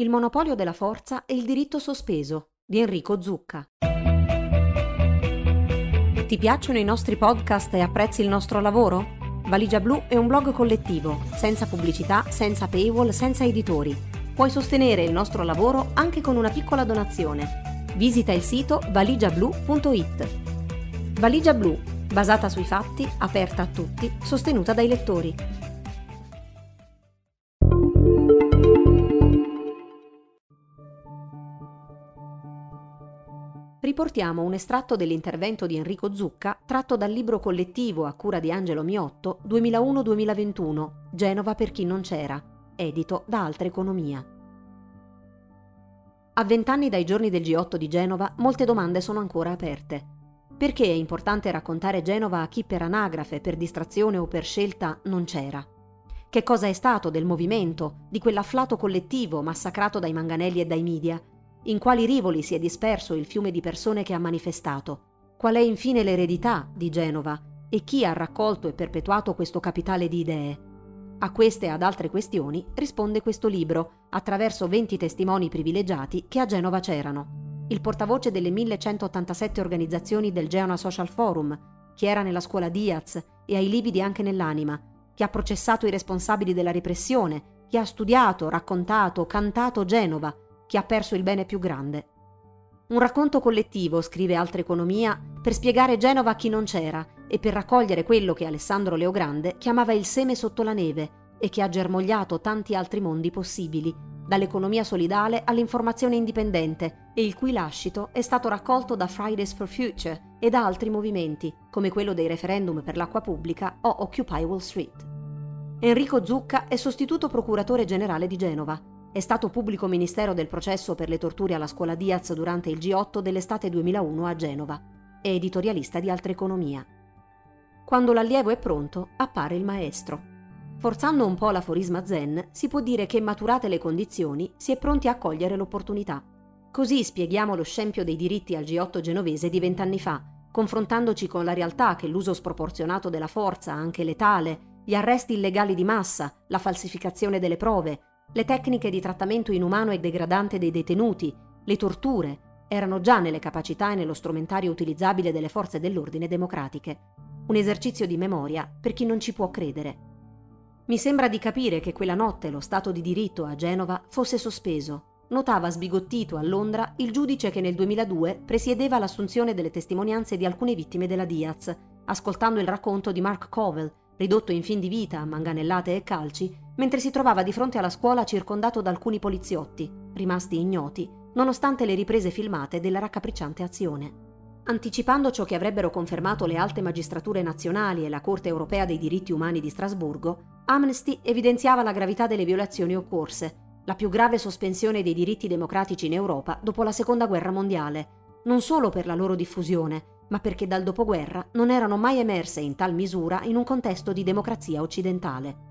Il monopolio della forza e il diritto sospeso di Enrico Zucca. Ti piacciono i nostri podcast e apprezzi il nostro lavoro? Valigia Blu è un blog collettivo, senza pubblicità, senza paywall, senza editori. Puoi sostenere il nostro lavoro anche con una piccola donazione. Visita il sito valigiablu.it. Valigia Blu, basata sui fatti, aperta a tutti, sostenuta dai lettori. Riportiamo un estratto dell'intervento di Enrico Zucca tratto dal libro collettivo a cura di Angelo Miotto 2001-2021, Genova per chi non c'era, edito da Altra Economia. A vent'anni dai giorni del G8 di Genova molte domande sono ancora aperte. Perché è importante raccontare Genova a chi per anagrafe, per distrazione o per scelta non c'era? Che cosa è stato del movimento, di quell'afflato collettivo massacrato dai manganelli e dai media, in quali rivoli si è disperso il fiume di persone che ha manifestato? Qual è infine l'eredità di Genova e chi ha raccolto e perpetuato questo capitale di idee? A queste e ad altre questioni risponde questo libro, attraverso 20 testimoni privilegiati che a Genova c'erano. Il portavoce delle 1187 organizzazioni del Geona Social Forum, chi era nella scuola Diaz e ai lividi anche nell'anima, chi ha processato i responsabili della repressione, chi ha studiato, raccontato, cantato Genova, chi ha perso il bene più grande. Un racconto collettivo, scrive Altra Economia, per spiegare Genova a chi non c'era e per raccogliere quello che Alessandro Leogrande chiamava il seme sotto la neve e che ha germogliato tanti altri mondi possibili, dall'economia solidale all'informazione indipendente e il cui lascito è stato raccolto da Fridays for Future e da altri movimenti, come quello dei referendum per l'acqua pubblica o Occupy Wall Street. Enrico Zucca è sostituto procuratore generale di Genova è stato pubblico ministero del processo per le torture alla scuola Diaz durante il G8 dell'estate 2001 a Genova e editorialista di Altra Economia. Quando l'allievo è pronto, appare il maestro. Forzando un po' l'aforisma zen, si può dire che maturate le condizioni si è pronti a cogliere l'opportunità. Così spieghiamo lo scempio dei diritti al G8 genovese di vent'anni fa, confrontandoci con la realtà che l'uso sproporzionato della forza, anche letale, gli arresti illegali di massa, la falsificazione delle prove, le tecniche di trattamento inumano e degradante dei detenuti, le torture, erano già nelle capacità e nello strumentario utilizzabile delle forze dell'ordine democratiche. Un esercizio di memoria per chi non ci può credere. Mi sembra di capire che quella notte lo Stato di diritto a Genova fosse sospeso. Notava sbigottito a Londra il giudice che nel 2002 presiedeva l'assunzione delle testimonianze di alcune vittime della Diaz, ascoltando il racconto di Mark Covell, ridotto in fin di vita a manganellate e calci, mentre si trovava di fronte alla scuola circondato da alcuni poliziotti, rimasti ignoti, nonostante le riprese filmate della raccapricciante azione. Anticipando ciò che avrebbero confermato le alte magistrature nazionali e la Corte europea dei diritti umani di Strasburgo, Amnesty evidenziava la gravità delle violazioni occorse, la più grave sospensione dei diritti democratici in Europa dopo la Seconda Guerra Mondiale, non solo per la loro diffusione, ma perché dal dopoguerra non erano mai emerse in tal misura in un contesto di democrazia occidentale.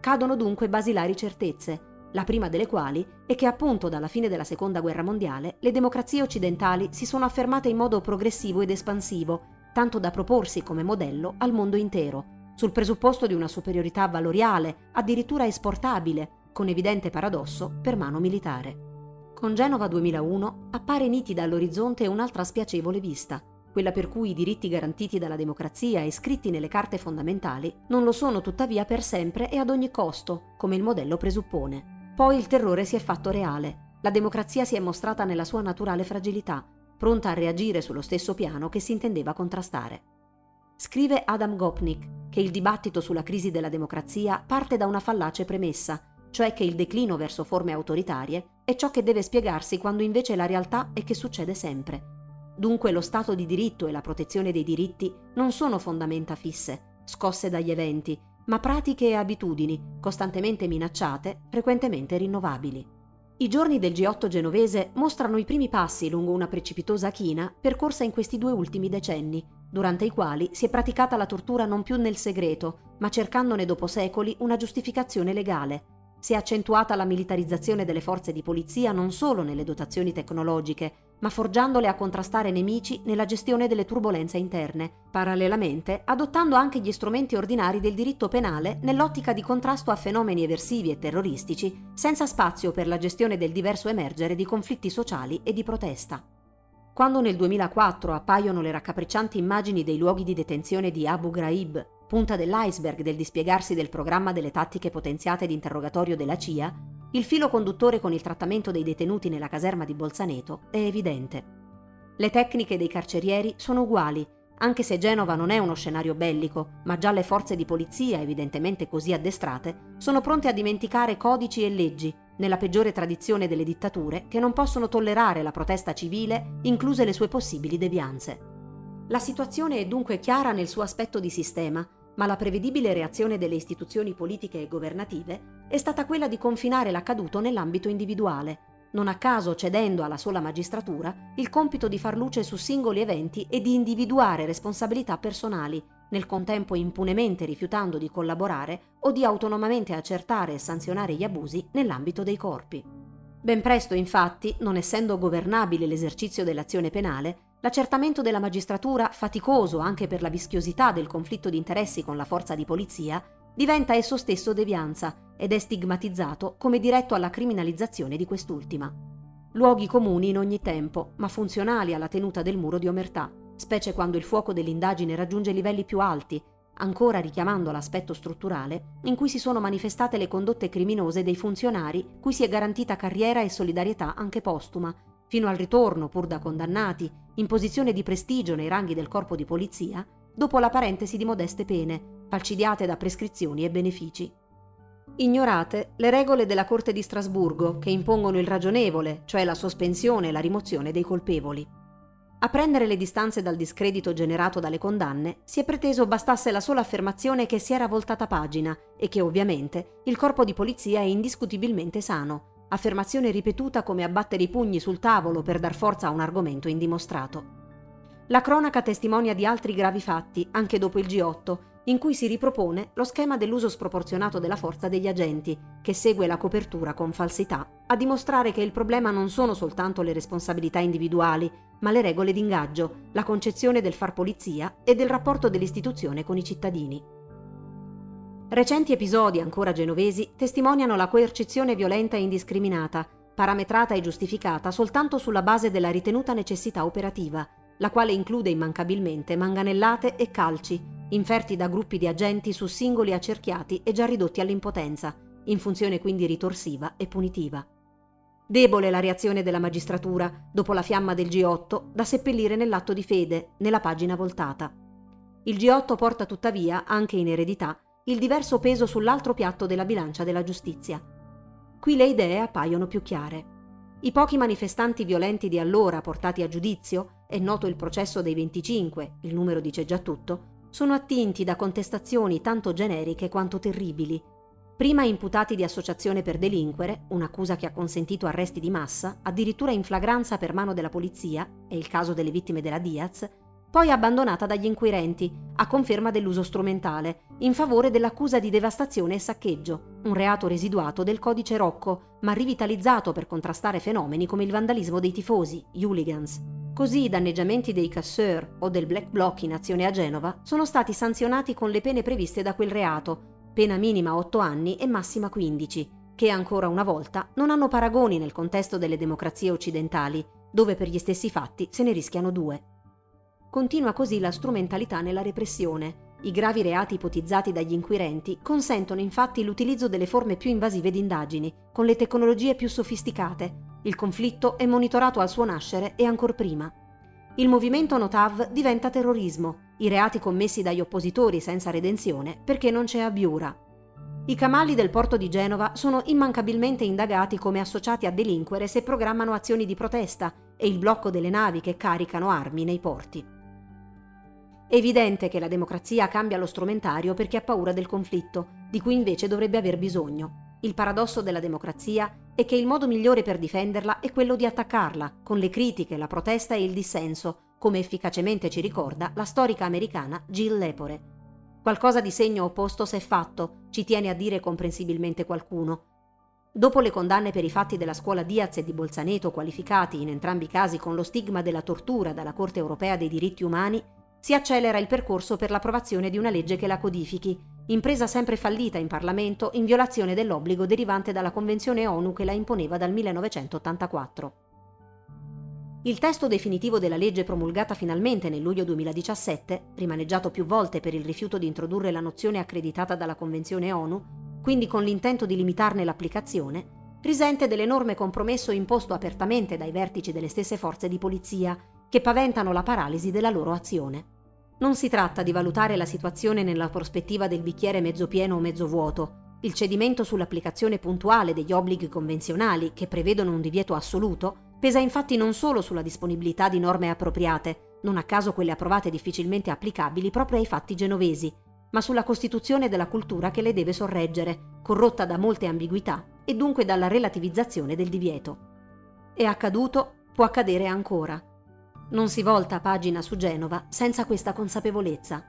Cadono dunque basilari certezze, la prima delle quali è che appunto dalla fine della Seconda Guerra Mondiale le democrazie occidentali si sono affermate in modo progressivo ed espansivo, tanto da proporsi come modello al mondo intero, sul presupposto di una superiorità valoriale, addirittura esportabile, con evidente paradosso, per mano militare. Con Genova 2001 appare nitida all'orizzonte un'altra spiacevole vista – quella per cui i diritti garantiti dalla democrazia e scritti nelle carte fondamentali non lo sono tuttavia per sempre e ad ogni costo, come il modello presuppone. Poi il terrore si è fatto reale, la democrazia si è mostrata nella sua naturale fragilità, pronta a reagire sullo stesso piano che si intendeva contrastare. Scrive Adam Gopnik che il dibattito sulla crisi della democrazia parte da una fallace premessa, cioè che il declino verso forme autoritarie è ciò che deve spiegarsi quando invece la realtà è che succede sempre Dunque lo Stato di diritto e la protezione dei diritti non sono fondamenta fisse, scosse dagli eventi, ma pratiche e abitudini, costantemente minacciate, frequentemente rinnovabili. I giorni del G8 genovese mostrano i primi passi lungo una precipitosa china percorsa in questi due ultimi decenni, durante i quali si è praticata la tortura non più nel segreto, ma cercandone dopo secoli una giustificazione legale. Si è accentuata la militarizzazione delle forze di polizia non solo nelle dotazioni tecnologiche, ma forgiandole a contrastare nemici nella gestione delle turbulenze interne, parallelamente adottando anche gli strumenti ordinari del diritto penale nell'ottica di contrasto a fenomeni eversivi e terroristici, senza spazio per la gestione del diverso emergere di conflitti sociali e di protesta. Quando nel 2004 appaiono le raccapriccianti immagini dei luoghi di detenzione di Abu Ghraib, punta dell'iceberg del dispiegarsi del programma delle tattiche potenziate di interrogatorio della CIA, il filo conduttore con il trattamento dei detenuti nella caserma di Bolzaneto è evidente. Le tecniche dei carcerieri sono uguali, anche se Genova non è uno scenario bellico, ma già le forze di polizia, evidentemente così addestrate, sono pronte a dimenticare codici e leggi, nella peggiore tradizione delle dittature, che non possono tollerare la protesta civile, incluse le sue possibili devianze. La situazione è dunque chiara nel suo aspetto di sistema, ma la prevedibile reazione delle istituzioni politiche e governative è stata quella di confinare l'accaduto nell'ambito individuale, non a caso cedendo alla sola magistratura il compito di far luce su singoli eventi e di individuare responsabilità personali, nel contempo impunemente rifiutando di collaborare o di autonomamente accertare e sanzionare gli abusi nell'ambito dei corpi. Ben presto, infatti, non essendo governabile l'esercizio dell'azione penale, l'accertamento della magistratura, faticoso anche per la vischiosità del conflitto di interessi con la forza di polizia, diventa esso stesso devianza ed è stigmatizzato come diretto alla criminalizzazione di quest'ultima. Luoghi comuni in ogni tempo, ma funzionali alla tenuta del muro di omertà, specie quando il fuoco dell'indagine raggiunge livelli più alti, ancora richiamando l'aspetto strutturale in cui si sono manifestate le condotte criminose dei funzionari cui si è garantita carriera e solidarietà anche postuma, fino al ritorno, pur da condannati, in posizione di prestigio nei ranghi del corpo di polizia, dopo la parentesi di modeste pene, falcidiate da prescrizioni e benefici. Ignorate le regole della Corte di Strasburgo che impongono il ragionevole, cioè la sospensione e la rimozione dei colpevoli. A prendere le distanze dal discredito generato dalle condanne si è preteso bastasse la sola affermazione che si era voltata pagina e che ovviamente il corpo di polizia è indiscutibilmente sano, affermazione ripetuta come abbattere i pugni sul tavolo per dar forza a un argomento indimostrato. La cronaca testimonia di altri gravi fatti, anche dopo il G8, in cui si ripropone lo schema dell'uso sproporzionato della forza degli agenti, che segue la copertura con falsità, a dimostrare che il problema non sono soltanto le responsabilità individuali, ma le regole d'ingaggio, la concezione del far polizia e del rapporto dell'istituzione con i cittadini. Recenti episodi ancora genovesi testimoniano la coercizione violenta e indiscriminata, parametrata e giustificata soltanto sulla base della ritenuta necessità operativa, la quale include immancabilmente manganellate e calci, inferti da gruppi di agenti su singoli accerchiati e già ridotti all'impotenza, in funzione quindi ritorsiva e punitiva. Debole la reazione della magistratura, dopo la fiamma del G8, da seppellire nell'atto di fede, nella pagina voltata. Il G8 porta tuttavia, anche in eredità, il diverso peso sull'altro piatto della bilancia della giustizia. Qui le idee appaiono più chiare. I pochi manifestanti violenti di allora portati a giudizio, è noto il processo dei 25, il numero dice già tutto, sono attinti da contestazioni tanto generiche quanto terribili. Prima imputati di associazione per delinquere, un'accusa che ha consentito arresti di massa, addirittura in flagranza per mano della polizia, è il caso delle vittime della Diaz, poi abbandonata dagli inquirenti, a conferma dell'uso strumentale, in favore dell'accusa di devastazione e saccheggio, un reato residuato del codice Rocco, ma rivitalizzato per contrastare fenomeni come il vandalismo dei tifosi, hooligans. Così i danneggiamenti dei casseur o del black bloc in azione a Genova sono stati sanzionati con le pene previste da quel reato, pena minima 8 anni e massima 15, che ancora una volta non hanno paragoni nel contesto delle democrazie occidentali, dove per gli stessi fatti se ne rischiano due. Continua così la strumentalità nella repressione. I gravi reati ipotizzati dagli inquirenti consentono infatti l'utilizzo delle forme più invasive di indagini, con le tecnologie più sofisticate. Il conflitto è monitorato al suo nascere e ancor prima. Il movimento Notav diventa terrorismo, i reati commessi dagli oppositori senza redenzione perché non c'è abiura. I camalli del porto di Genova sono immancabilmente indagati come associati a delinquere se programmano azioni di protesta e il blocco delle navi che caricano armi nei porti. Evidente che la democrazia cambia lo strumentario perché ha paura del conflitto, di cui invece dovrebbe aver bisogno. Il paradosso della democrazia è che il modo migliore per difenderla è quello di attaccarla, con le critiche, la protesta e il dissenso, come efficacemente ci ricorda la storica americana Jill Lepore. Qualcosa di segno opposto s'è fatto, ci tiene a dire comprensibilmente qualcuno. Dopo le condanne per i fatti della scuola Diaz e di Bolzaneto, qualificati in entrambi i casi con lo stigma della tortura dalla Corte europea dei diritti umani, si accelera il percorso per l'approvazione di una legge che la codifichi, impresa sempre fallita in Parlamento in violazione dell'obbligo derivante dalla Convenzione ONU che la imponeva dal 1984. Il testo definitivo della legge promulgata finalmente nel luglio 2017, rimaneggiato più volte per il rifiuto di introdurre la nozione accreditata dalla Convenzione ONU, quindi con l'intento di limitarne l'applicazione, risente dell'enorme compromesso imposto apertamente dai vertici delle stesse forze di polizia, che paventano la paralisi della loro azione. Non si tratta di valutare la situazione nella prospettiva del bicchiere mezzo pieno o mezzo vuoto. Il cedimento sull'applicazione puntuale degli obblighi convenzionali, che prevedono un divieto assoluto, pesa infatti non solo sulla disponibilità di norme appropriate, non a caso quelle approvate difficilmente applicabili proprio ai fatti genovesi, ma sulla costituzione della cultura che le deve sorreggere, corrotta da molte ambiguità e dunque dalla relativizzazione del divieto. È accaduto, può accadere ancora. Non si volta pagina su Genova senza questa consapevolezza.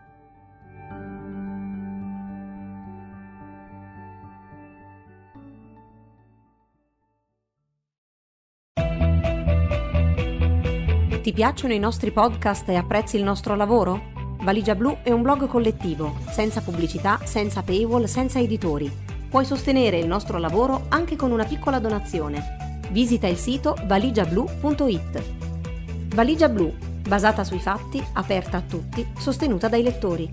Ti piacciono i nostri podcast e apprezzi il nostro lavoro? Valigia Blu è un blog collettivo, senza pubblicità, senza paywall, senza editori. Puoi sostenere il nostro lavoro anche con una piccola donazione. Visita il sito valigiablu.it. Valigia Blu, basata sui fatti, aperta a tutti, sostenuta dai lettori.